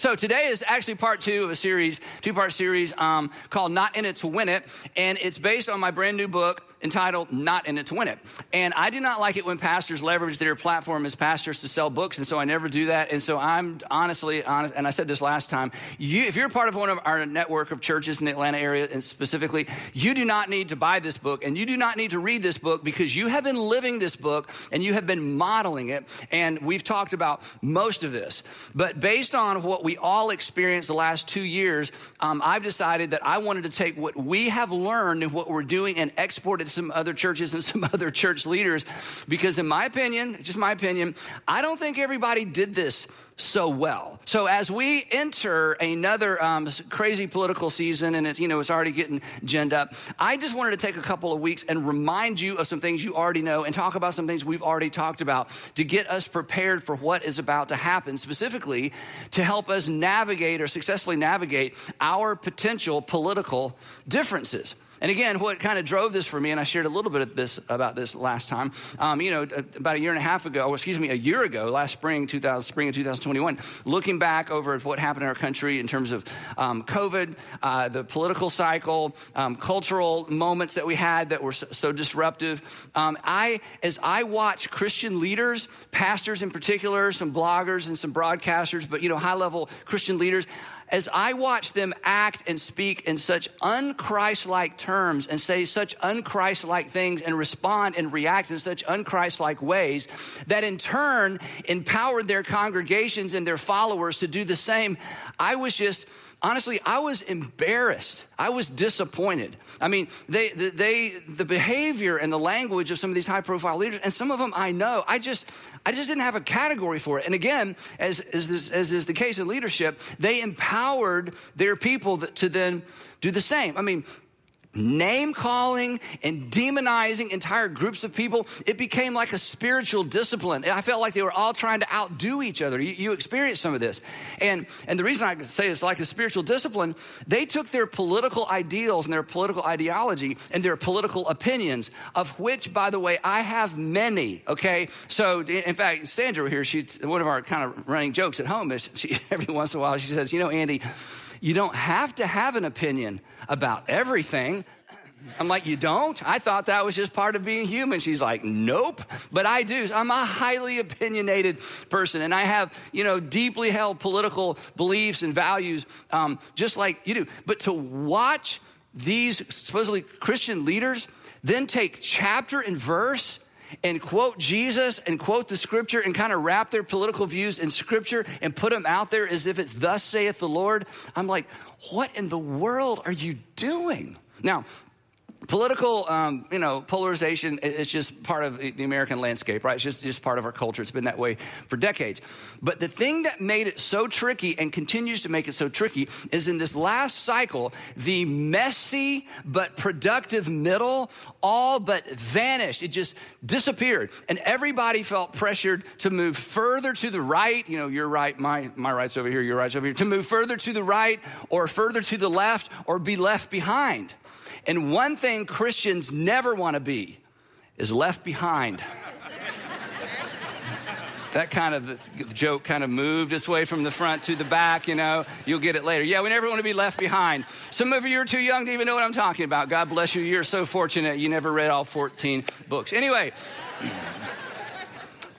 So today is actually part two of a series, two part series um, called Not In It to Win It. And it's based on my brand new book, entitled Not in It to Win It. And I do not like it when pastors leverage their platform as pastors to sell books, and so I never do that. And so I'm honestly honest, and I said this last time, you, if you're part of one of our network of churches in the Atlanta area, and specifically, you do not need to buy this book, and you do not need to read this book because you have been living this book and you have been modeling it. And we've talked about most of this. But based on what we all experienced the last two years, um, I've decided that I wanted to take what we have learned and what we're doing and export it some other churches and some other church leaders because, in my opinion, just my opinion, I don't think everybody did this so well. So as we enter another um, crazy political season, and it, you know it's already getting ginned up, I just wanted to take a couple of weeks and remind you of some things you already know, and talk about some things we've already talked about to get us prepared for what is about to happen. Specifically, to help us navigate or successfully navigate our potential political differences. And again, what kind of drove this for me, and I shared a little bit of this about this last time. Um, you know, about a year and a half ago, excuse me, a year ago, last spring, 2000, spring of 2021, looking back over what happened in our country in terms of um, COVID, uh, the political cycle, um, cultural moments that we had that were so, so disruptive. Um, I, as I watch Christian leaders, pastors in particular, some bloggers and some broadcasters, but you know, high level Christian leaders as I watch them act and speak in such unchrist-like terms and say such unchrist-like things and respond and react in such unchrist-like ways that in turn empowered their congregations and their followers to do the same, I was just honestly, I was embarrassed. I was disappointed. I mean, they, they, the behavior and the language of some of these high profile leaders, and some of them I know, I just, I just didn't have a category for it. And again, as, as, this, as is the case in leadership, they empowered their people to then do the same. I mean, name calling and demonizing entire groups of people, it became like a spiritual discipline. I felt like they were all trying to outdo each other. You, you experienced some of this. And, and the reason I say it's like a spiritual discipline, they took their political ideals and their political ideology and their political opinions, of which, by the way, I have many, okay? So, in fact, Sandra here, she, one of our kind of running jokes at home is she, every once in a while, she says, you know, Andy, you don't have to have an opinion about everything. I'm like, you don't? I thought that was just part of being human. She's like, nope, but I do. I'm a highly opinionated person, and I have, you know, deeply held political beliefs and values, um, just like you do. But to watch these supposedly Christian leaders then take chapter and verse and quote Jesus and quote the scripture and kind of wrap their political views in scripture and put them out there as if it's thus saith the Lord, I'm like, what in the world are you doing? Now, political um, you know polarization is just part of the american landscape right? It's just, just part of our culture. It's been that way for decades. But the thing that made it so tricky and continues to make it so tricky is in this last cycle the messy but productive middle all but vanished. It just disappeared. And everybody felt pressured to move further to the right. You know your right my, my right's over here your right's over here. To move further to the right or further to the left or be left behind and one thing Christians never want to be is left behind. that kind of joke kind of moved its way from the front to the back, you know. You'll get it later. Yeah, we never want to be left behind. Some of you are too young to even know what I'm talking about. God bless you. You're so fortunate you never read all 14 books. Anyway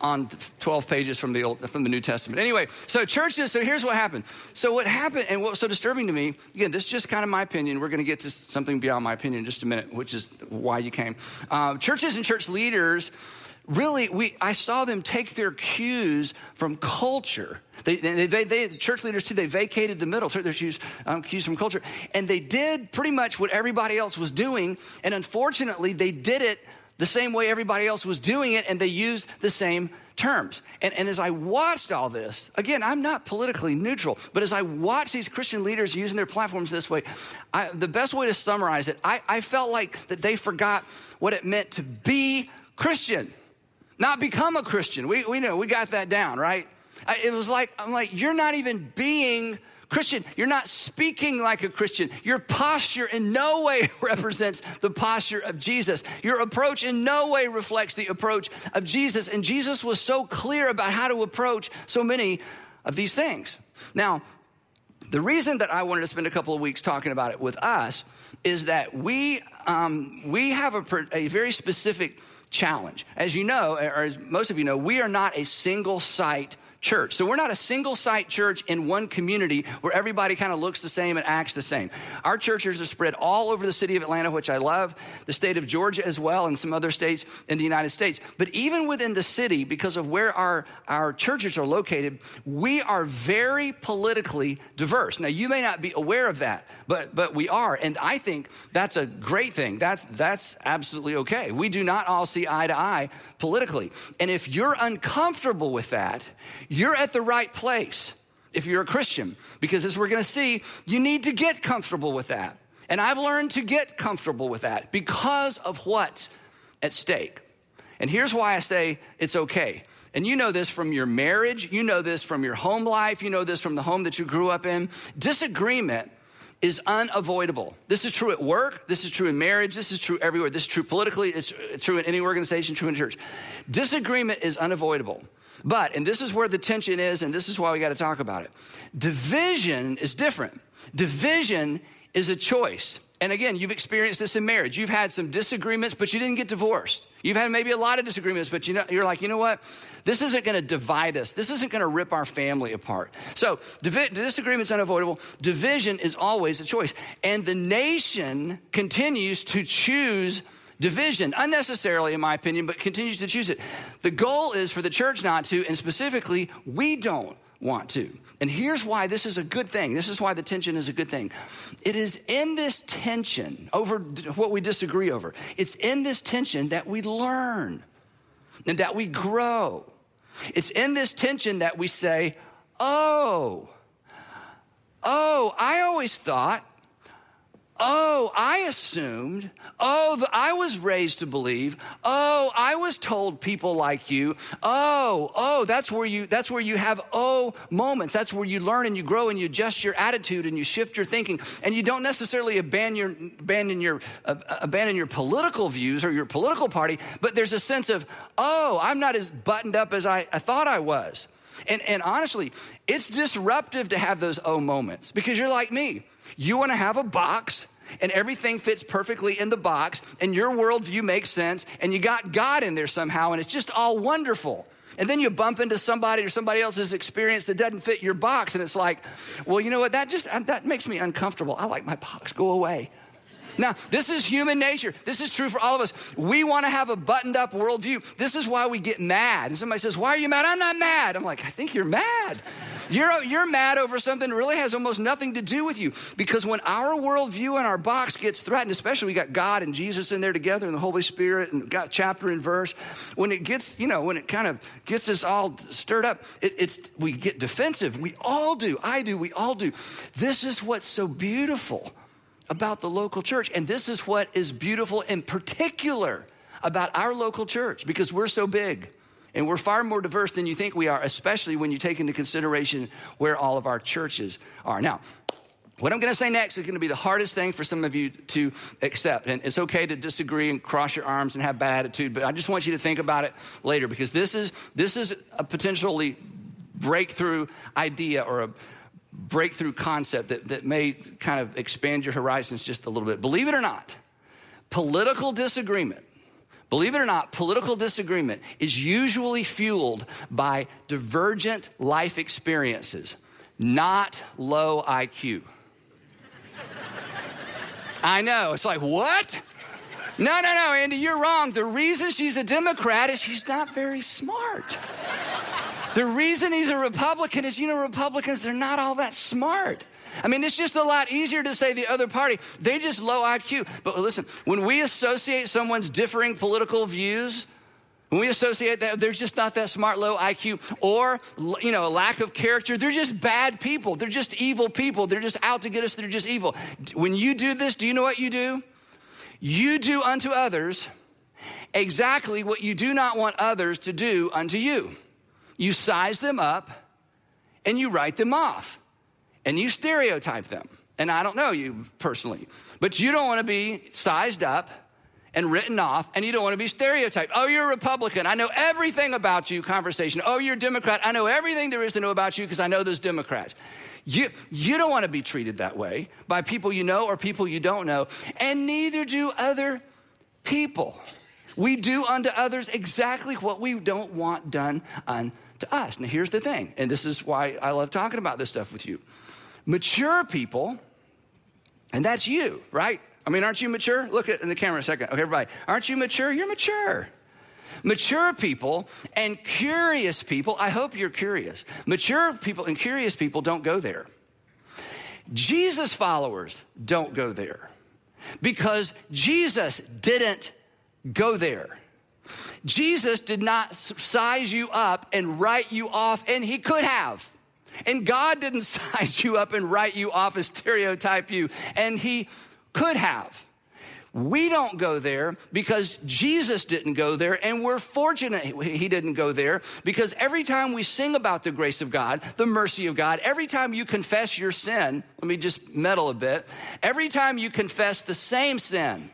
on 12 pages from the old from the New Testament. Anyway, so churches. So here's what happened. So what happened, and what's so disturbing to me? Again, this is just kind of my opinion. We're going to get to something beyond my opinion in just a minute, which is why you came. Uh, churches and church leaders. Really, we, I saw them take their cues from culture. They, they, they, they church leaders too, they vacated the middle, took their cues, um, cues from culture. And they did pretty much what everybody else was doing. And unfortunately, they did it the same way everybody else was doing it, and they used the same terms. And, and as I watched all this, again, I'm not politically neutral, but as I watched these Christian leaders using their platforms this way, I, the best way to summarize it, I, I felt like that they forgot what it meant to be Christian, not become a Christian. We, we know, we got that down, right? It was like, I'm like, you're not even being Christian, you're not speaking like a Christian. Your posture in no way represents the posture of Jesus. Your approach in no way reflects the approach of Jesus. And Jesus was so clear about how to approach so many of these things. Now, The reason that I wanted to spend a couple of weeks talking about it with us is that we, um, we have a, a very specific challenge. As you know, or as most of you know, we are not a single site church. So we're not a single site church in one community where everybody kind of looks the same and acts the same. Our churches are spread all over the city of Atlanta, which I love, the state of Georgia as well, and some other states in the United States. But even within the city, because of where our, our churches are located, we are very politically diverse. Now, you may not be aware of that, but, but we are. And I think that's a great thing. That's, that's absolutely okay. We do not all see eye to eye politically. And if you're uncomfortable with that, you're at the right place if you're a Christian, because as we're gonna see, you need to get comfortable with that. And I've learned to get comfortable with that because of what's at stake. And here's why I say it's okay. And you know this from your marriage, you know this from your home life, you know this from the home that you grew up in. Disagreement is unavoidable. This is true at work, this is true in marriage, this is true everywhere. This is true politically, it's true in any organization, true in church. Disagreement is unavoidable. But, and this is where the tension is, and this is why we got to talk about it. Division is different. Division is a choice. And again, you've experienced this in marriage. You've had some disagreements, but you didn't get divorced. You've had maybe a lot of disagreements, but you know, you're like, you know what? This isn't going to divide us. This isn't going to rip our family apart. So divi- disagreement's unavoidable. Division is always a choice. And the nation continues to choose division, unnecessarily, in my opinion, but continues to choose it. The goal is for the church not to, and specifically, we don't want to. And here's why this is a good thing. This is why the tension is a good thing. It is in this tension over what we disagree over, it's in this tension that we learn and that we grow. It's in this tension that we say, oh, oh, I always thought Oh, I assumed. Oh, I was raised to believe. Oh, I was told people like you. Oh, oh, that's where you that's where you have oh moments. That's where you learn and you grow and you adjust your attitude and you shift your thinking. And you don't necessarily abandon your abandon your uh, abandon your political views or your political party, but there's a sense of oh, I'm not as buttoned up as I, I thought I was. And, and honestly, it's disruptive to have those oh moments because you're like me. You want to have a box and everything fits perfectly in the box and your worldview makes sense and you got God in there somehow and it's just all wonderful. And then you bump into somebody or somebody else's experience that doesn't fit your box and it's like, well, you know what? That just that makes me uncomfortable. I like my box. Go away. Now, this is human nature. This is true for all of us. We want to have a buttoned up worldview. This is why we get mad. And somebody says, Why are you mad? I'm not mad. I'm like, I think you're mad. You're, you're mad over something that really has almost nothing to do with you. Because when our worldview and our box gets threatened, especially we got God and Jesus in there together and the Holy Spirit and got chapter and verse, when it gets, you know, when it kind of gets us all stirred up, it, it's we get defensive. We all do. I do. We all do. This is what's so beautiful about the local church. And this is what is beautiful in particular about our local church because we're so big. And we're far more diverse than you think we are, especially when you take into consideration where all of our churches are. Now, what I'm going to say next is going to be the hardest thing for some of you to accept. And it's okay to disagree and cross your arms and have bad attitude, but I just want you to think about it later because this is, this is a potentially breakthrough idea or a breakthrough concept that, that may kind of expand your horizons just a little bit. Believe it or not, political disagreement Believe it or not, political disagreement is usually fueled by divergent life experiences, not low IQ. I know, it's like, what? No, no, no, Andy, you're wrong. The reason she's a Democrat is she's not very smart. The reason he's a Republican is, you know, Republicans, they're not all that smart. I mean, it's just a lot easier to say the other party. They're just low IQ. But listen, when we associate someone's differing political views, when we associate that, they're just not that smart, low IQ, or you know, a lack of character. They're just bad people. They're just evil people. They're just out to get us. They're just evil. When you do this, do you know what you do? You do unto others exactly what you do not want others to do unto you. You size them up and you write them off and you stereotype them. And I don't know you personally, but you don't want to be sized up and written off, and you don't want to be stereotyped. Oh, you're a Republican. I know everything about you, conversation. Oh, you're a Democrat. I know everything there is to know about you because I know those Democrats. You, you don't want to be treated that way by people you know or people you don't know, and neither do other people. We do unto others exactly what we don't want done unto us. Now, here's the thing, and this is why I love talking about this stuff with you. Mature people, and that's you, right? I mean, aren't you mature? Look at in the camera a second. Okay, everybody, aren't you mature? You're mature. Mature people and curious people, I hope you're curious. Mature people and curious people don't go there. Jesus followers don't go there because Jesus didn't go there. Jesus did not size you up and write you off, and he could have. And God didn't size you up and write you off and stereotype you, and he could have. We don't go there because Jesus didn't go there, and we're fortunate he didn't go there because every time we sing about the grace of God, the mercy of God, every time you confess your sin, let me just meddle a bit, every time you confess the same sin,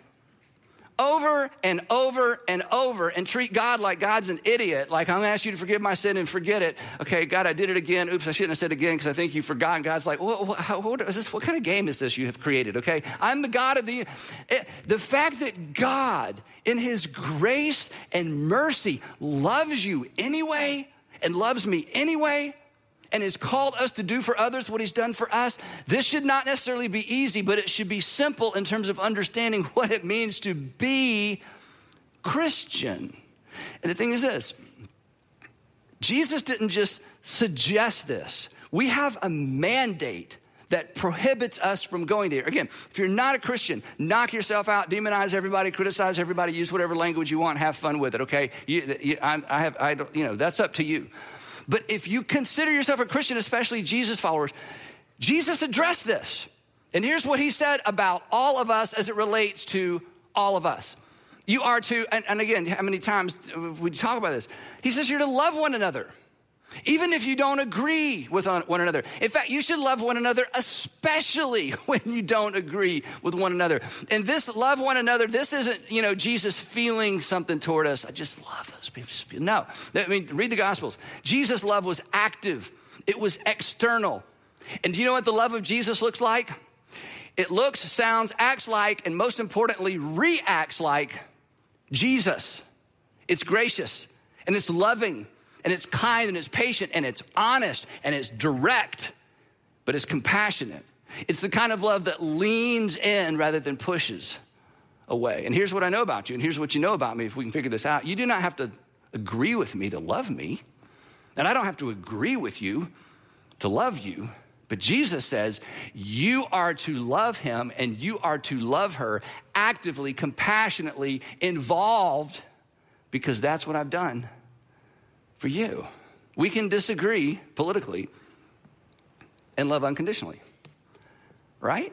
over and over and over and treat God like God's an idiot. Like, I'm gonna ask you to forgive my sin and forget it. Okay, God, I did it again. Oops, I shouldn't have said it again because I think you forgot. And God's like, what, what, what, is this, what kind of game is this you have created? Okay, I'm the God of the. It, the fact that God, in His grace and mercy, loves you anyway and loves me anyway and has called us to do for others what he's done for us, this should not necessarily be easy, but it should be simple in terms of understanding what it means to be Christian. And the thing is this Jesus didn't just suggest this, we have a mandate that prohibits us from going there. Again, if you're not a Christian, knock yourself out, demonize everybody, criticize everybody, use whatever language you want, have fun with it, okay? You, you, I, I, have, I don't, you know, that's up to you. But if you consider yourself a Christian, especially Jesus followers, Jesus addressed this. And here's what he said about all of us as it relates to all of us. You are to, and, and again, how many times we talk about this? He says you're to love one another. Even if you don't agree with one another. In fact, you should love one another, especially when you don't agree with one another. And this love one another, this isn't, you know, Jesus feeling something toward us. I just love those people. No, I mean, read the Gospels. Jesus' love was active, it was external. And do you know what the love of Jesus looks like? It looks, sounds, acts like, and most importantly, reacts like Jesus. It's gracious and it's loving and it's kind and it's patient and it's honest and it's direct, but it's compassionate. It's the kind of love that leans in rather than pushes away. And here's what I know about you, and here's what you know about me if we can figure this out. You do not have to agree with me to love me, and I don't have to agree with you to love you. But Jesus says you are to love him and you are to love her actively, compassionately, involved, because that's what I've done for you. We can disagree politically and love unconditionally, right?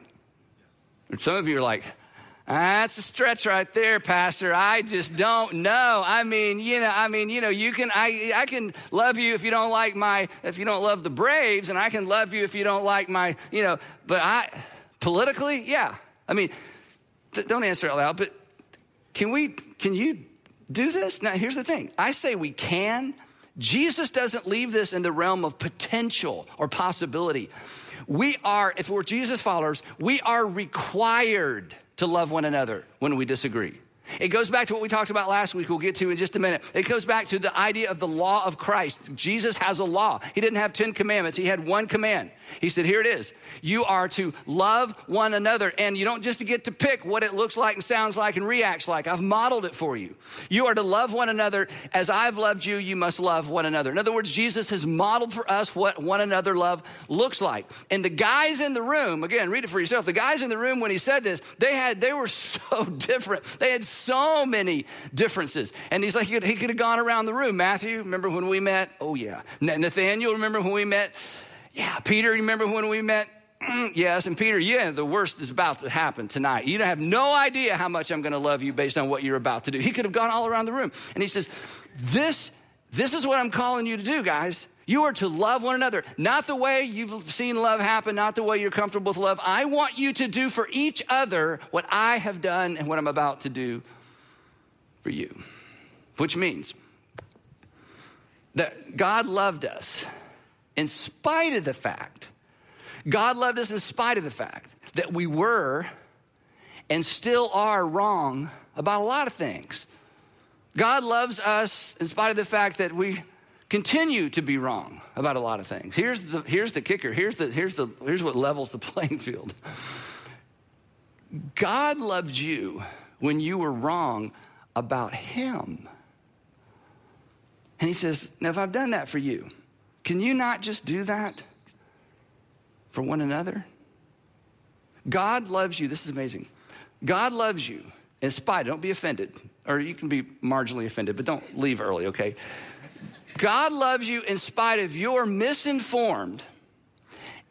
Some of you are like, that's a stretch right there, Pastor. I just don't know. I mean, you know, I mean, you know, you can I I can love you if you don't like my if you don't love the Braves, and I can love you if you don't like my, you know, but I politically, yeah. I mean, th- don't answer out loud, but can we can you do this? Now here's the thing. I say we can, Jesus doesn't leave this in the realm of potential or possibility. We are, if we're Jesus followers, we are required to love one another when we disagree. It goes back to what we talked about last week, we'll get to in just a minute. It goes back to the idea of the law of Christ. Jesus has a law. He didn't have 10 commandments, he had one command. He said, Here it is. You are to love one another. And you don't just get to pick what it looks like and sounds like and reacts like. I've modeled it for you. You are to love one another as I've loved you, you must love one another. In other words, Jesus has modeled for us what one another love looks like. And the guys in the room, again, read it for yourself. The guys in the room when he said this, they had they were so different. They had so many differences. And he's like, he could, he could have gone around the room. Matthew, remember when we met? Oh yeah. Nathaniel, remember when we met? Yeah, Peter, remember when we met? Mm, yes, and Peter, yeah, the worst is about to happen tonight. You don't have no idea how much I'm going to love you based on what you're about to do. He could have gone all around the room. And he says, This, this is what I'm calling you to do, guys. You are to love one another, not the way you've seen love happen, not the way you're comfortable with love. I want you to do for each other what I have done and what I'm about to do for you. Which means that God loved us in spite of the fact God loved us in spite of the fact that we were and still are wrong about a lot of things. God loves us in spite of the fact that we continue to be wrong about a lot of things. Here's the, here's the kicker. Here's, the, here's, the, here's what levels the playing field. God loved you when you were wrong about Him. And He says, Now, if I've done that for you, can you not just do that for one another? God loves you. This is amazing. God loves you in spite, don't be offended, or you can be marginally offended, but don't leave early, okay? God loves you in spite of your misinformed,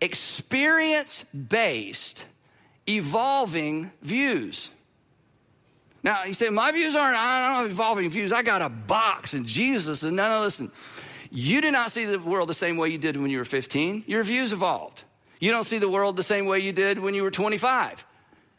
experience based, evolving views. Now, you say, my views aren't, I don't have evolving views. I got a box and Jesus. And no, no, listen. You do not see the world the same way you did when you were 15. Your views evolved. You don't see the world the same way you did when you were 25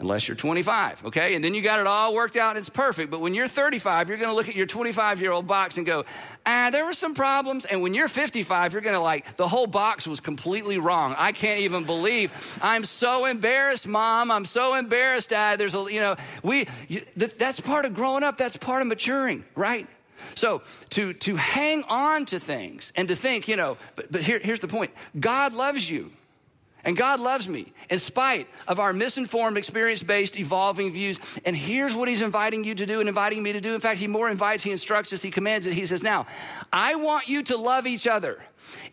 unless you're 25, okay? And then you got it all worked out and it's perfect. But when you're 35, you're gonna look at your 25 year old box and go, ah, there were some problems. And when you're 55, you're gonna like, the whole box was completely wrong. I can't even believe. I'm so embarrassed, mom. I'm so embarrassed, dad. There's a, you know, we, that's part of growing up. That's part of maturing, right? So to, to hang on to things and to think, you know, but, but here, here's the point God loves you. And God loves me in spite of our misinformed, experience based, evolving views. And here's what He's inviting you to do and inviting me to do. In fact, He more invites, He instructs us, He commands it. He says, Now, I want you to love each other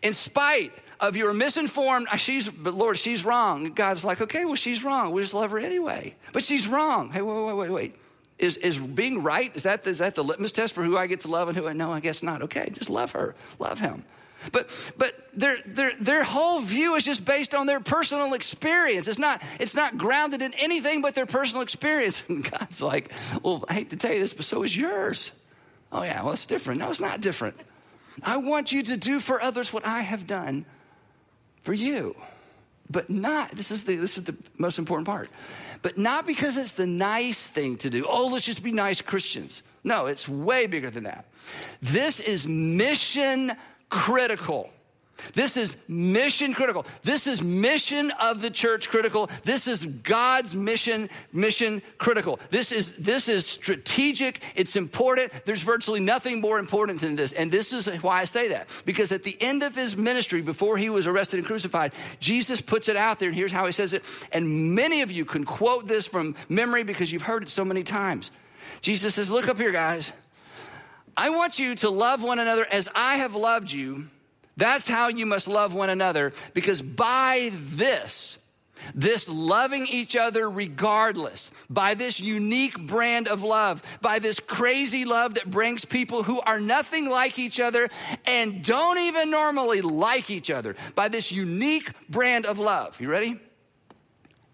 in spite of your misinformed, uh, she's, but Lord, she's wrong. God's like, okay, well, she's wrong. We just love her anyway. But she's wrong. Hey, wait, wait, wait, wait. Is, is being right, is that, is that the litmus test for who I get to love and who I, no, I guess not. Okay, just love her, love him. But, but their, their, their whole view is just based on their personal experience. It's not, it's not grounded in anything but their personal experience. And God's like, well, I hate to tell you this, but so is yours. Oh, yeah, well, it's different. No, it's not different. I want you to do for others what I have done for you. But not, this is the, this is the most important part, but not because it's the nice thing to do. Oh, let's just be nice Christians. No, it's way bigger than that. This is mission critical. This is mission critical. This is mission of the church critical. This is God's mission, mission critical. This is, this is strategic. It's important. There's virtually nothing more important than this. And this is why I say that. Because at the end of his ministry, before he was arrested and crucified, Jesus puts it out there. And here's how he says it. And many of you can quote this from memory because you've heard it so many times. Jesus says, Look up here, guys. I want you to love one another as I have loved you. That's how you must love one another because by this, this loving each other regardless, by this unique brand of love, by this crazy love that brings people who are nothing like each other and don't even normally like each other, by this unique brand of love. You ready?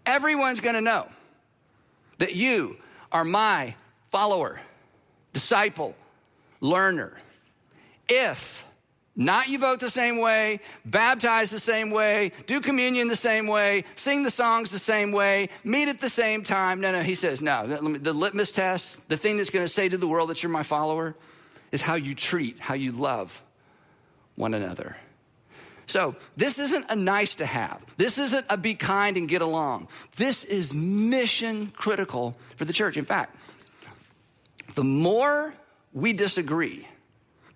Everyone's gonna know that you are my follower, disciple, learner. If not you vote the same way, baptize the same way, do communion the same way, sing the songs the same way, meet at the same time. No, no, he says, no. The litmus test, the thing that's going to say to the world that you're my follower, is how you treat, how you love one another. So, this isn't a nice to have. This isn't a be kind and get along. This is mission critical for the church. In fact, the more we disagree,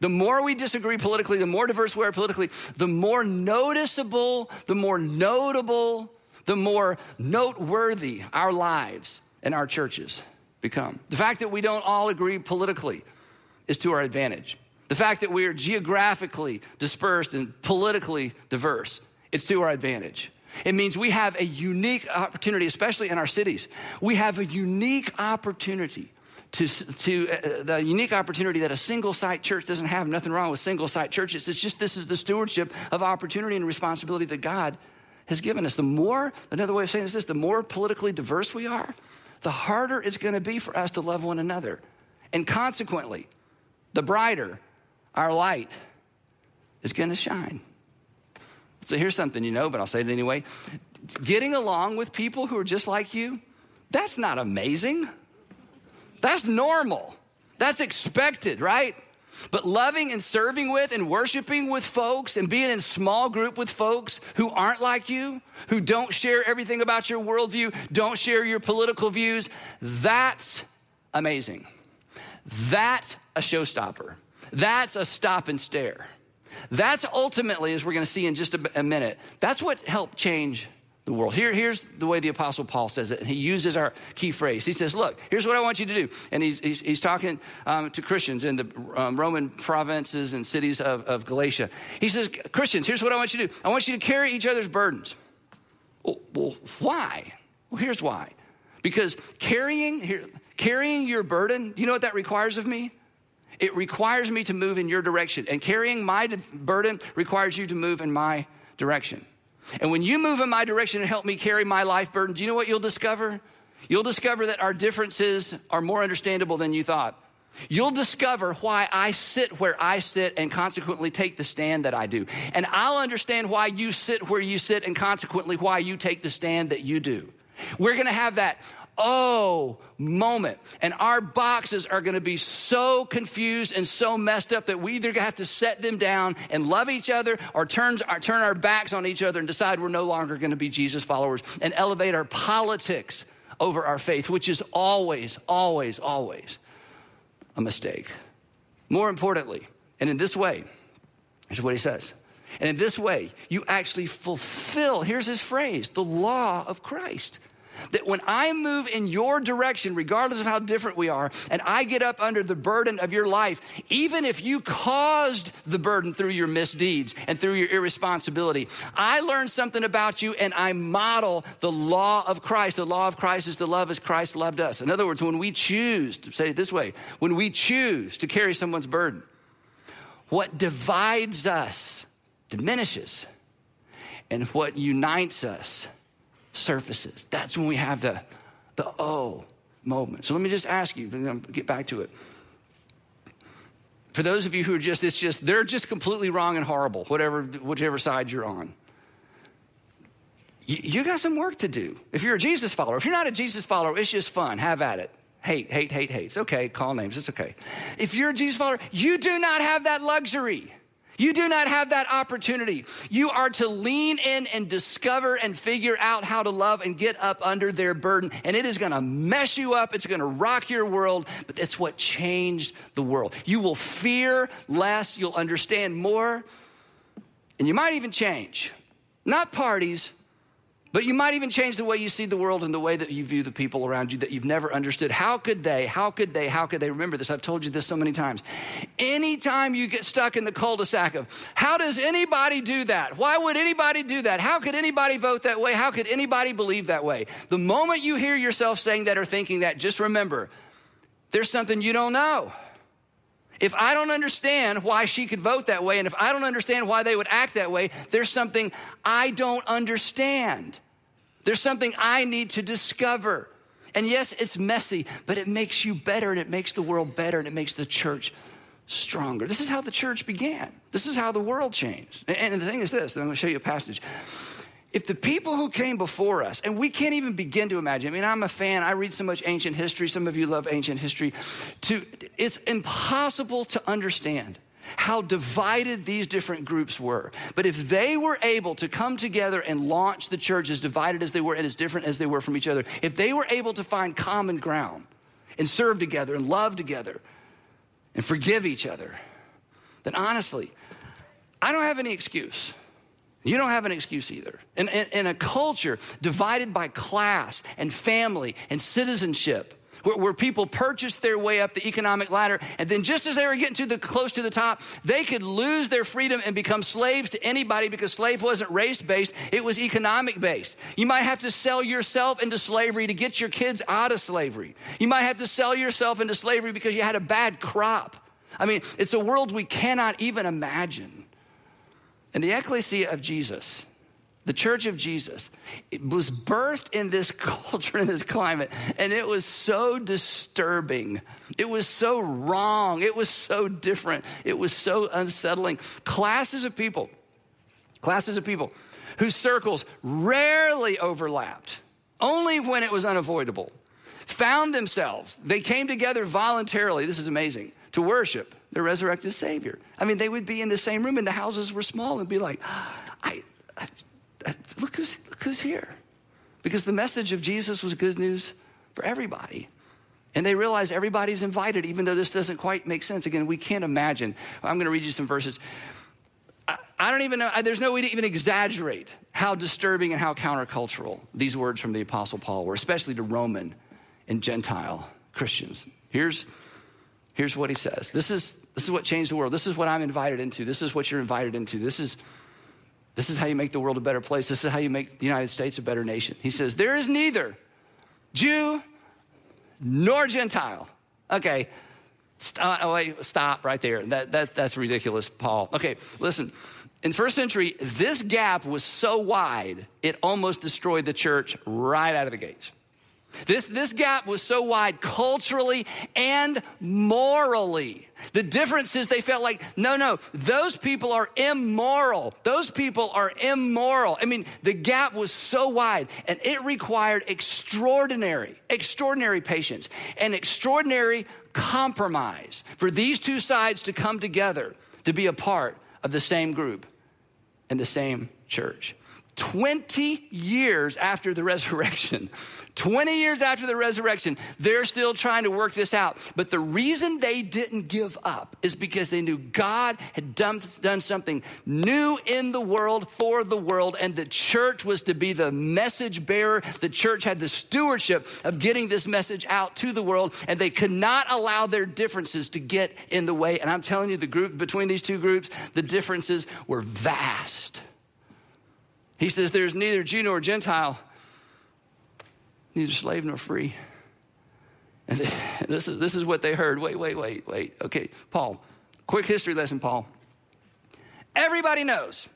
the more we disagree politically, the more diverse we are politically, the more noticeable, the more notable, the more noteworthy our lives and our churches become. The fact that we don't all agree politically is to our advantage. The fact that we are geographically dispersed and politically diverse, it's to our advantage. It means we have a unique opportunity, especially in our cities. We have a unique opportunity to, to uh, the unique opportunity that a single site church doesn't have. Nothing wrong with single site churches. It's just this is the stewardship of opportunity and responsibility that God has given us. The more, another way of saying this is the more politically diverse we are, the harder it's going to be for us to love one another. And consequently, the brighter our light is going to shine. So here's something you know, but I'll say it anyway. Getting along with people who are just like you, that's not amazing. That's normal. That's expected, right? But loving and serving with and worshiping with folks and being in small group with folks who aren't like you, who don't share everything about your worldview, don't share your political views, that's amazing. That's a showstopper. That's a stop and stare. That's ultimately, as we're going to see in just a, a minute, that's what helped change the world. Here, here's the way the Apostle Paul says it. And he uses our key phrase. He says, Look, here's what I want you to do. And he's, he's, he's talking um, to Christians in the um, Roman provinces and cities of, of Galatia. He says, Christians, here's what I want you to do I want you to carry each other's burdens. Well, well why? Well, here's why. Because carrying, here, carrying your burden, do you know what that requires of me? It requires me to move in your direction. And carrying my burden requires you to move in my direction. And when you move in my direction and help me carry my life burden, do you know what you'll discover? You'll discover that our differences are more understandable than you thought. You'll discover why I sit where I sit and consequently take the stand that I do. And I'll understand why you sit where you sit and consequently why you take the stand that you do. We're gonna have that oh moment. And our boxes are going to be so confused and so messed up that we either have to set them down and love each other or turns, or turn our backs on each other and decide we're no longer going to be Jesus followers and elevate our politics over our faith, which is always, always, always a mistake. More importantly, and in this way, here's what he says. And in this way, you actually fulfill, here's his phrase, the law of Christ. That when I move in your direction, regardless of how different we are, and I get up under the burden of your life, even if you caused the burden through your misdeeds and through your irresponsibility, I learn something about you and I model the law of Christ. The law of Christ is to love as Christ loved us. In other words, when we choose, to say it this way, when we choose to carry someone's burden, what divides us diminishes, and what unites us surfaces. That's when we have the, the oh moment. So let me just ask you, and get back to it. For those of you who are just, it's just, they're just completely wrong and horrible, whatever, whichever side you're on. You, you got some work to do. If you're a Jesus follower, if you're not a Jesus follower, it's just fun. Have at it. Hate, hate, hate, hate. It's okay. Call names. It's okay. If you're a Jesus follower, you do not have that luxury. You do not have that opportunity. You are to lean in and discover and figure out how to love and get up under their burden. And it is going to mess you up. It's going to rock your world, but it's what changed the world. You will fear less. You'll understand more. And you might even change. Not parties, but you might even change the way you see the world and the way that you view the people around you that you've never understood. How could they? How could they? How could they? Remember this, I've told you this so many times. Anytime you get stuck in the cul de sac of, how does anybody do that? Why would anybody do that? How could anybody vote that way? How could anybody believe that way? The moment you hear yourself saying that or thinking that, just remember there's something you don't know. If I don't understand why she could vote that way, and if I don't understand why they would act that way, there's something I don't understand. There's something I need to discover. And yes, it's messy, but it makes you better and it makes the world better and it makes the church stronger. This is how the church began. This is how the world changed. And the thing is this, and I'm going to show you a passage. If the people who came before us, and we can't even begin to imagine, I mean, I'm a fan, I read so much ancient history, some of you love ancient history, to, it's impossible to understand how divided these different groups were. But if they were able to come together and launch the church as divided as they were and as different as they were from each other, if they were able to find common ground and serve together and love together and forgive each other, then honestly, I don't have any excuse. You don't have an excuse either. In, in, in a culture divided by class and family and citizenship, where, where people purchased their way up the economic ladder. And then just as they were getting to the close to the top, they could lose their freedom and become slaves to anybody because slave wasn't race based, it was economic based. You might have to sell yourself into slavery to get your kids out of slavery. You might have to sell yourself into slavery because you had a bad crop. I mean, it's a world we cannot even imagine. And the ecclesia of Jesus, the church of Jesus it was birthed in this culture, in this climate, and it was so disturbing. It was so wrong. It was so different. It was so unsettling. Classes of people, classes of people whose circles rarely overlapped, only when it was unavoidable, found themselves, they came together voluntarily. This is amazing to worship the resurrected Savior. I mean, they would be in the same room and the houses were small and be like, I, I, I look, who's, look who's here. Because the message of Jesus was good news for everybody. And they realize everybody's invited, even though this doesn't quite make sense. Again, we can't imagine. I'm going to read you some verses. I, I don't even know, I, there's no way to even exaggerate how disturbing and how countercultural these words from the Apostle Paul were, especially to Roman and Gentile Christians. Here's, here's what he says this is, this is what changed the world. This is what I'm invited into. This is what you're invited into. This is, this is how you make the world a better place. This is how you make the United States a better nation. He says, There is neither Jew nor Gentile. Okay, stop, oh, uh, wait, stop right there. That, that, that's ridiculous, Paul. Okay, listen. In first century, this gap was so wide, it almost destroyed the church right out of the gates. This, this gap was so wide culturally and morally. The difference is they felt like, no, no, those people are immoral. Those people are immoral. I mean, the gap was so wide and it required extraordinary, extraordinary patience and extraordinary compromise for these two sides to come together to be a part of the same group and the same church. 20 years after the resurrection, 20 years after the resurrection, they're still trying to work this out. But the reason they didn't give up is because they knew God had done, done something new in the world for the world, and the church was to be the message bearer. The church had the stewardship of getting this message out to the world, and they could not allow their differences to get in the way. And I'm telling you, the group between these two groups, the differences were vast. He says, There's neither Jew nor Gentile, neither slave nor free. And this is, this is what they heard. Wait, wait, wait, wait. Okay, Paul, quick history lesson, Paul. Everybody knows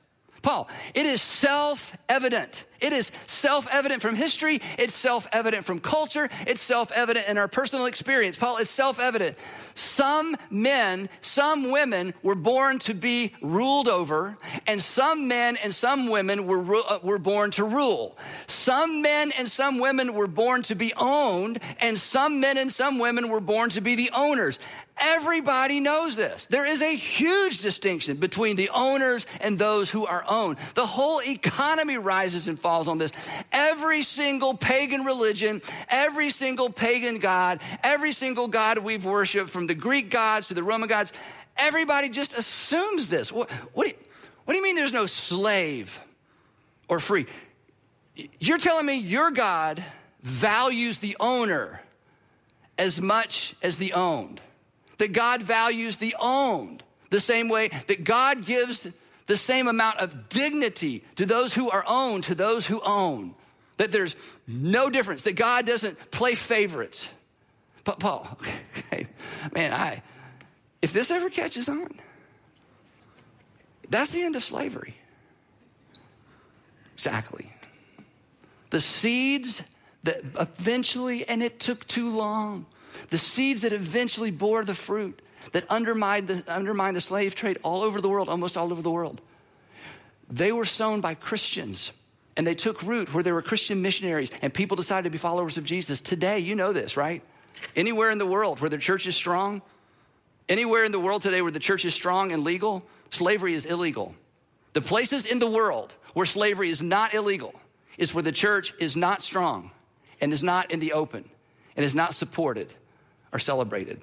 Paul, it is self evident. It is self evident from history. It's self evident from culture. It's self evident in our personal experience. Paul, it's self evident. Some men, some women were born to be ruled over, and some men and some women were, uh, were born to rule. Some men and some women were born to be owned, and some men and some women were born to be the owners. Everybody knows this. There is a huge distinction between the owners and those who are owned. The whole economy rises and falls on this. Every single pagan religion, every single pagan god, every single god we've worshiped, from the Greek gods to the Roman gods, everybody just assumes this. What, what, do, you, what do you mean there's no slave or free? You're telling me your God values the owner as much as the owned that God values the owned the same way that God gives the same amount of dignity to those who are owned to those who own. That there's no difference, that God doesn't play favorites. But Paul, okay, man, I if this ever catches on, that's the end of slavery. Exactly. The seeds that eventually, and it took too long, the seeds that eventually bore the fruit that undermined the, undermined the slave trade all over the world, almost all over the world. They were sown by Christians and they took root where there were Christian missionaries and people decided to be followers of Jesus. Today, you know this, right? Anywhere in the world where the church is strong, anywhere in the world today where the church is strong and legal, slavery is illegal. The places in the world where slavery is not illegal is where the church is not strong and is not in the open and is not supported are celebrated.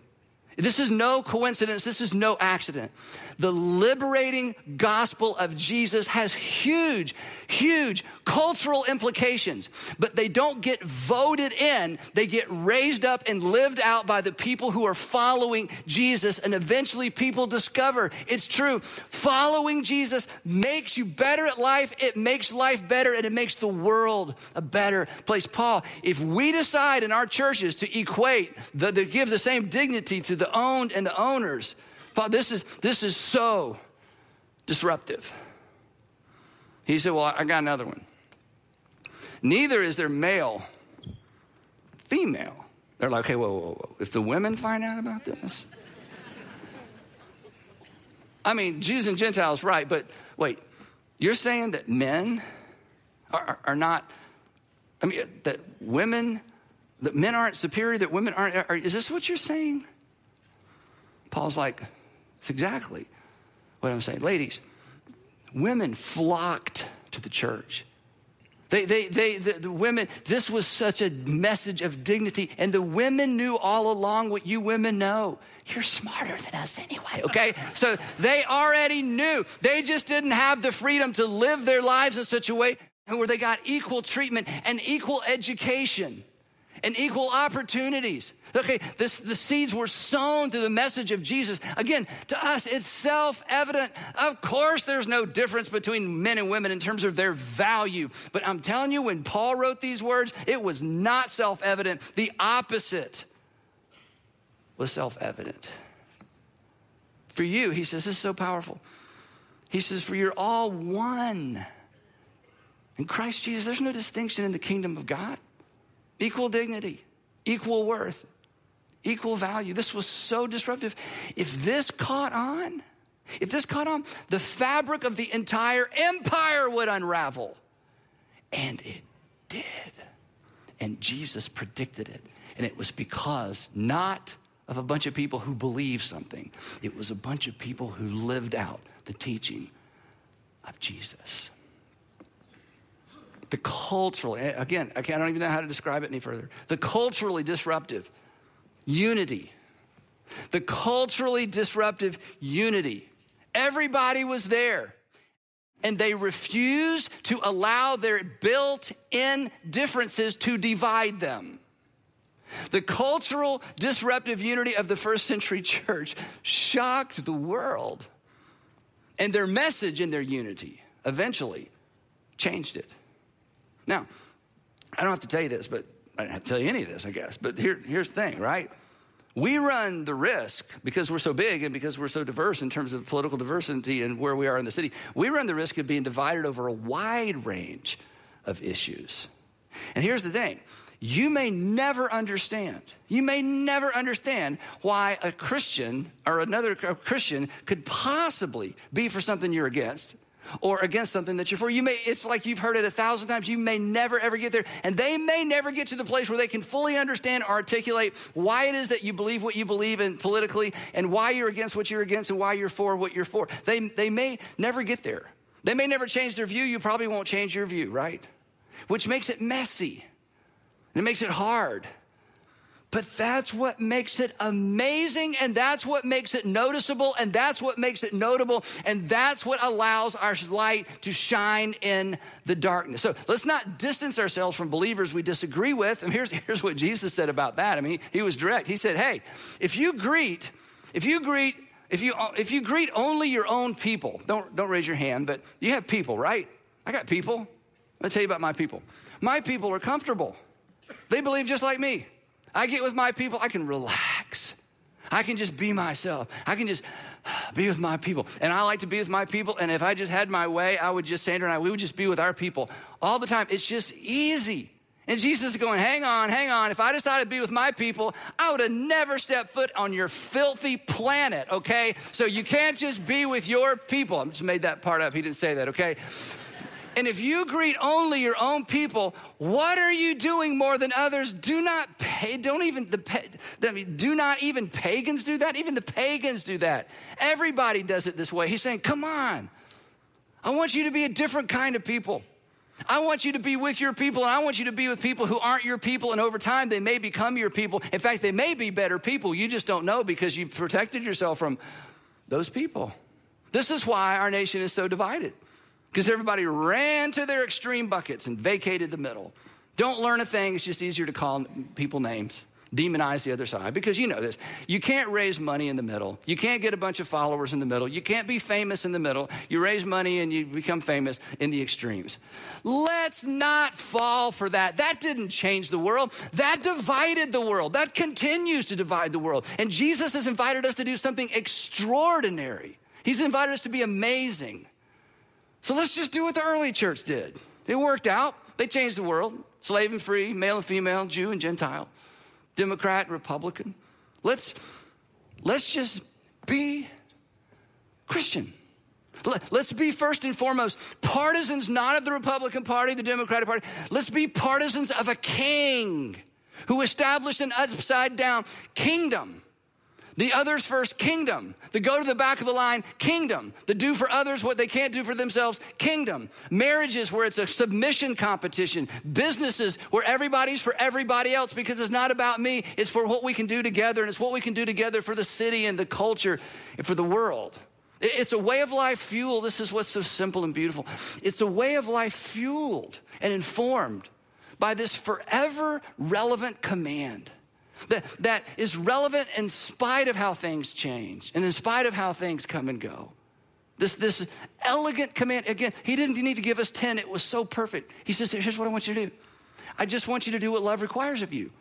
This is no coincidence. This is no accident. The liberating gospel of Jesus has huge, huge cultural implications, but they don't get voted in. They get raised up and lived out by the people who are following Jesus. And eventually people discover it's true. Following Jesus makes you better at life. It makes life better and it makes the world a better place. Paul, if we decide in our churches to equate, the, to give the same dignity to the owned and the owners, Paul, this is, this is so disruptive. He said, Well, I got another one. Neither is there male, female. They're like, okay, whoa, whoa, whoa. If the women find out about this, I mean, Jews and Gentiles, right, but wait, you're saying that men are, are, are not, I mean, that women, that men aren't superior, that women aren't, are, is this what you're saying? Paul's like, It's exactly what I'm saying. Ladies, women flocked to the church. They, they, they, the, the, women, this was such a message of dignity. And the women knew all along what you women know. You're smarter than us anyway, okay? so they already knew. They just didn't have the freedom to live their lives in such a way where they got equal treatment and equal education and equal opportunities. Okay, this, the seeds were sown through the message of Jesus. Again, to us, it's self evident. Of course, there's no difference between men and women in terms of their value. But I'm telling you, when Paul wrote these words, it was not self evident. The opposite was self evident. For you, he says, this is so powerful. He says, for you're all one. In Christ Jesus, there's no distinction in the kingdom of God equal dignity, equal worth, equal value. This was so disruptive. If this caught on, if this caught on, the fabric of the entire empire would unravel. And it did. And Jesus predicted it. And it was because not of a bunch of people who believed something, it was a bunch of people who lived out the teaching of Jesus the cultural, eh, again, I don't even know how to describe it any further. The culturally disruptive unity. The culturally disruptive unity. Everybody was there. And they refused to allow their built in differences to divide them. The cultural disruptive unity of the first century church shocked the world. And their message in their unity eventually changed it. Now, I don't have to tell you this, but I don't have to tell you any of this, I guess. But here, here's the thing, right? We run the risk because we're so big and because we're so diverse in terms of political diversity and where we are in the city. We run the risk of being divided over a wide range of issues. And here's the thing you may never understand. You may never understand why a Christian or another Christian could possibly be for something you're against or against something that you're for. You may, it's like you've heard it a thousand times. You may never ever get there. And they may never get to the place where they can fully understand or articulate why it is that you believe what you believe in politically and why you're against what you're against and why you're for what you're for. They, they may never get there. They may never change their view. You probably won't change your view, right? Which makes it messy. And it makes it hard. But that's what makes it amazing, and that's what makes it noticeable, and that's what makes it notable, and that's what allows our light to shine in the darkness. So let's not distance ourselves from believers we disagree with. And here's, here's what Jesus said about that. I mean, he was direct. He said, Hey, if you greet, if you greet, if you if you greet only your own people, don't don't raise your hand, but you have people, right? I got people. I'll tell you about my people. My people are comfortable. They believe just like me. I get with my people, I can relax. I can just be myself. I can just be with my people. And I like to be with my people. And if I just had my way, I would just, Sandra and I, we would just be with our people all the time. It's just easy. And Jesus is going, hang on, hang on. If I decided to be with my people, I would have never stepped foot on your filthy planet, okay? So you can't just be with your people. I just made that part up. He didn't say that, okay? And if you greet only your own people, what are you doing more than others? Do not pay, don't even, the, do not even pagans do that? Even the pagans do that. Everybody does it this way. He's saying, come on. I want you to be a different kind of people. I want you to be with your people, and I want you to be with people who aren't your people, and over time they may become your people. In fact, they may be better people. You just don't know because you've protected yourself from those people. This is why our nation is so divided because everybody ran to their extreme buckets and vacated the middle. Don't learn a thing, it's just easier to call people names. Demonize the other side because you know this. You can't raise money in the middle. You can't get a bunch of followers in the middle. You can't be famous in the middle. You raise money and you become famous in the extremes. Let's not fall for that. That didn't change the world. That divided the world. That continues to divide the world. And Jesus has invited us to do something extraordinary. He's invited us to be amazing. So let's just do what the early church did. It worked out. They changed the world slave and free, male and female, Jew and Gentile, Democrat and Republican. Let's, let's just be Christian. Let's be first and foremost partisans not of the Republican Party, the Democratic Party. Let's be partisans of a king who established an upside down kingdom The others first, kingdom. The go to the back of the line, kingdom. The do for others what they can't do for themselves, kingdom. Marriages where it's a submission competition. Businesses where everybody's for everybody else because it's not about me, it's for what we can do together and it's what we can do together for the city and the culture and for the world. It's a way of life fueled. This is what's so simple and beautiful. It's a way of life fueled and informed by this forever relevant command that, that is relevant in spite of how things change and in spite of how things come and go. This, this elegant command, again, he didn't need to give us 10, it was so perfect. He says, Here's what I want you to do I just want you to do what love requires of you.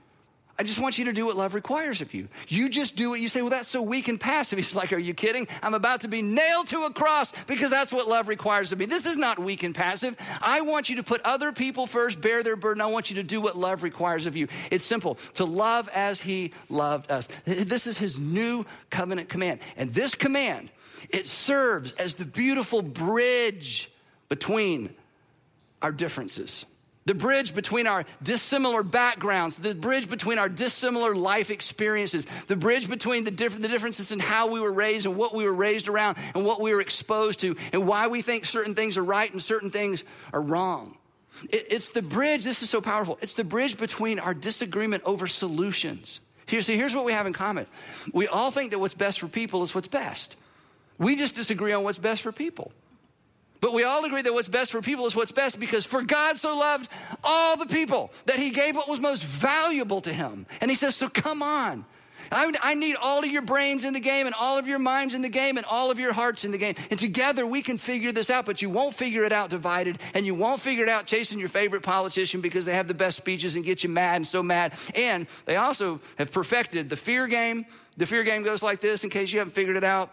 I just want you to do what love requires of you. You just do what you say, well, that's so weak and passive. He's like, Are you kidding? I'm about to be nailed to a cross because that's what love requires of me. This is not weak and passive. I want you to put other people first, bear their burden. I want you to do what love requires of you. It's simple to love as he loved us. This is his new covenant command. And this command, it serves as the beautiful bridge between our differences the bridge between our dissimilar backgrounds, the bridge between our dissimilar life experiences, the bridge between the, diff- the differences in how we were raised and what we were raised around and what we were exposed to and why we think certain things are right and certain things are wrong. It, it's the bridge, this is so powerful. It's the bridge between our disagreement over solutions. Here, see, here's what we have in common. We all think that what's best for people is what's best. We just disagree on what's best for people. But we all agree that what's best for people is what's best because for God so loved all the people that he gave what was most valuable to him. And he says, So come on. I, I, need all of your brains in the game and all of your minds in the game and all of your hearts in the game. And together we can figure this out, but you won't figure it out divided and you won't figure it out chasing your favorite politician because they have the best speeches and get you mad and so mad. And they also have perfected the fear game. The fear game goes like this in case you haven't figured it out.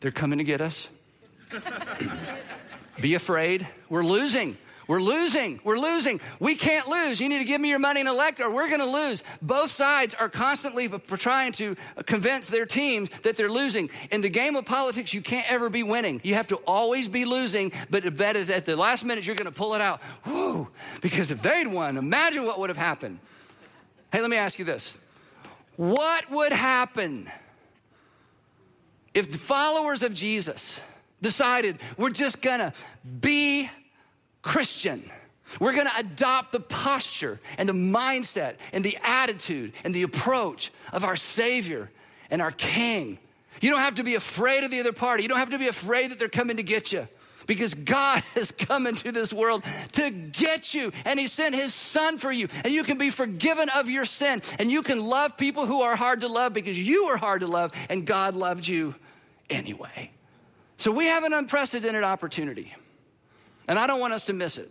They're coming to get us. Be afraid. We're losing. We're losing. We're losing. We can't lose. You need to give me your money and elect, or we're going to lose. Both sides are constantly trying to uh, convince their teams that they're losing. In the game of politics, you can't ever be winning. You have to always be losing, but bet is at the last minute you're going to pull it out. Woo! Because if they'd won, imagine what would have happened. Hey, let me ask you this. What would happen if the followers of Jesus decided we're just gonna be Christian. We're gonna adopt the posture and the mindset and the attitude and the approach of our Savior and our King. You don't have to be afraid of the other party. You don't have to be afraid that they're coming to get you because God has come into this world to get you and He sent His Son for you. And you can be forgiven of your sin and you can love people who are hard to love because you are hard to love and God loved you anyway. So we have an unprecedented opportunity, and I don't want us to miss it.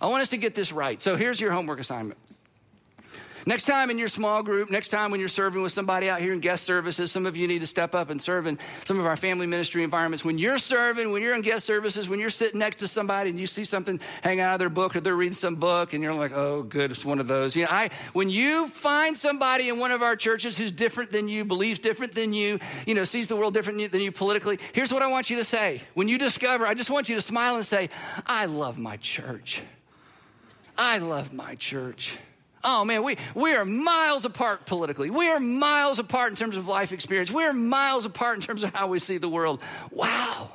I want us to get this right. So here's your homework assignment. Next time in your small group, next time when you're serving with somebody out here in guest services, some of you need to step up and serve in some of our family ministry environments. When you're serving, when you're in guest services, when you're sitting next to somebody and you see something hang out of their book or they're reading some book and you're like, oh, good, it's one of those. You know, I, when you find somebody in one of our churches who's different than you, believes different than you, you know, sees the world different than you politically, here's what I want you to say. When you discover, I just want you to smile and say, I love my church. I love my church. Oh man, we, we are miles apart politically. We are miles apart in terms of life experience. We are miles apart in terms of how we see the world. Wow.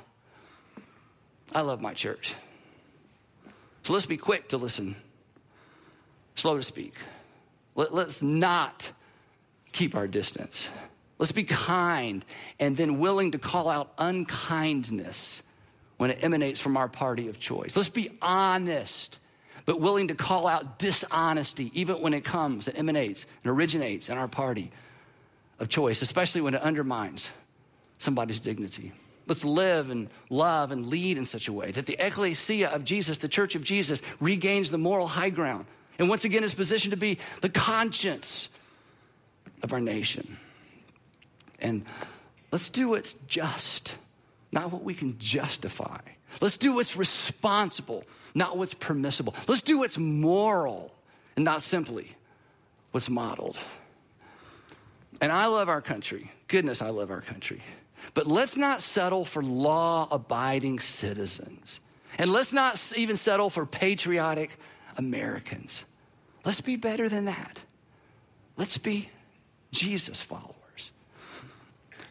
I love my church. So let's be quick to listen, slow to speak. Let, let's not keep our distance. Let's be kind and then willing to call out unkindness when it emanates from our party of choice. Let's be honest but willing to call out dishonesty, even when it comes, it emanates and originates in our party of choice, especially when it undermines somebody's dignity. Let's live and love and lead in such a way that the ecclesia of Jesus, the church of Jesus, regains the moral high ground and once again is positioned to be the conscience of our nation. And let's do what's just, not what we can justify. Let's do what's responsible not what's permissible. Let's do what's moral and not simply what's modeled. And I love our country. Goodness, I love our country. But let's not settle for law abiding citizens. And let's not even settle for patriotic Americans. Let's be better than that. Let's be Jesus followers.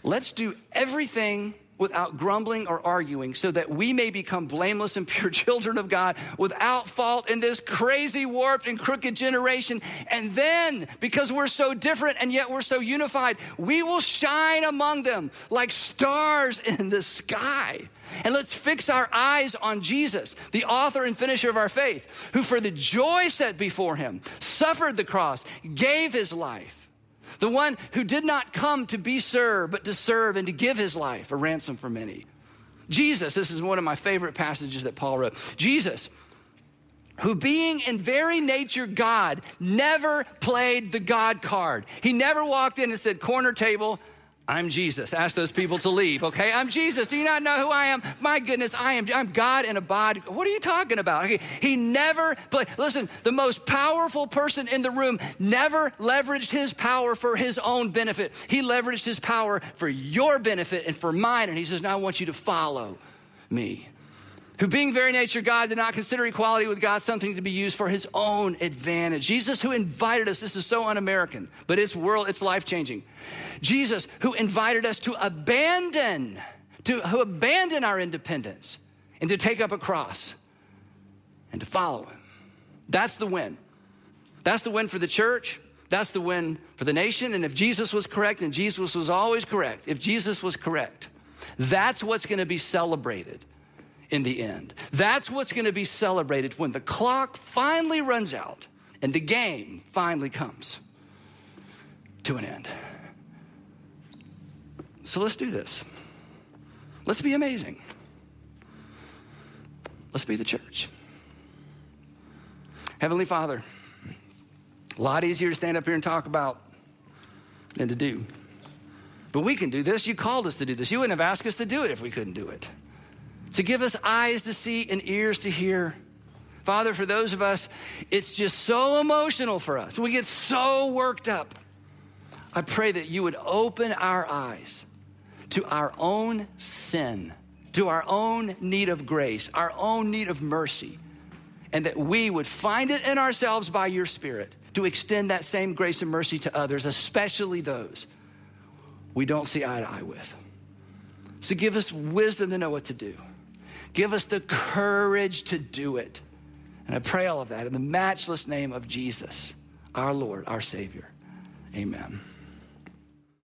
Let's do everything without grumbling or arguing, so that we may become blameless and pure children of God without fault in this crazy, warped, and crooked generation. And then, because we're so different and yet we're so unified, we will shine among them like stars in the sky. And let's fix our eyes on Jesus, the author and finisher of our faith, who for the joy set before him suffered the cross, gave his life the one who did not come to be served, but to serve and to give his life a ransom for many. Jesus, this is one of my favorite passages that Paul wrote. Jesus, who being in very nature God, never played the God card. He never walked in and said, Corner table, I'm Jesus. Ask those people to leave, okay? I'm Jesus. Do you not know who I am? My goodness, I am I'm God in a body. What are you talking about? Okay, he never but Listen, the most powerful person in the room never leveraged his power for his own benefit. He leveraged his power for your benefit and for mine. And he says, Now I want you to follow me who being very nature God did not consider equality with God something to be used for his own advantage. Jesus who invited us, this is so un-American, but it's world, it's life-changing. Jesus who invited us to abandon, to who abandon our independence and to take up a cross and to follow him. That's the win. That's the win for the church. That's the win for the nation. And if Jesus was correct, and Jesus was always correct, if Jesus was correct, that's what's going to be celebrated in the end. That's what's going to be celebrated when the clock finally runs out and the game finally comes to an end. So let's do this. Let's be amazing. Let's be the church. Heavenly Father, a lot easier to stand up here and talk about than to do. But we can do this. You called us to do this. You wouldn't have asked us to do it if we couldn't do it to give us eyes to see and ears to hear. Father, for those of us, it's just so emotional for us. We get so worked up. I pray that you would open our eyes to our own sin, to our own need of grace, our own need of mercy, and that we would find it in ourselves by your Spirit to extend that same grace and mercy to others, especially those we don't see eye to eye with. So give us wisdom to know what to do. Give us the courage to do it. And I pray all of that in the matchless name of Jesus, our Lord, our Savior. Amen.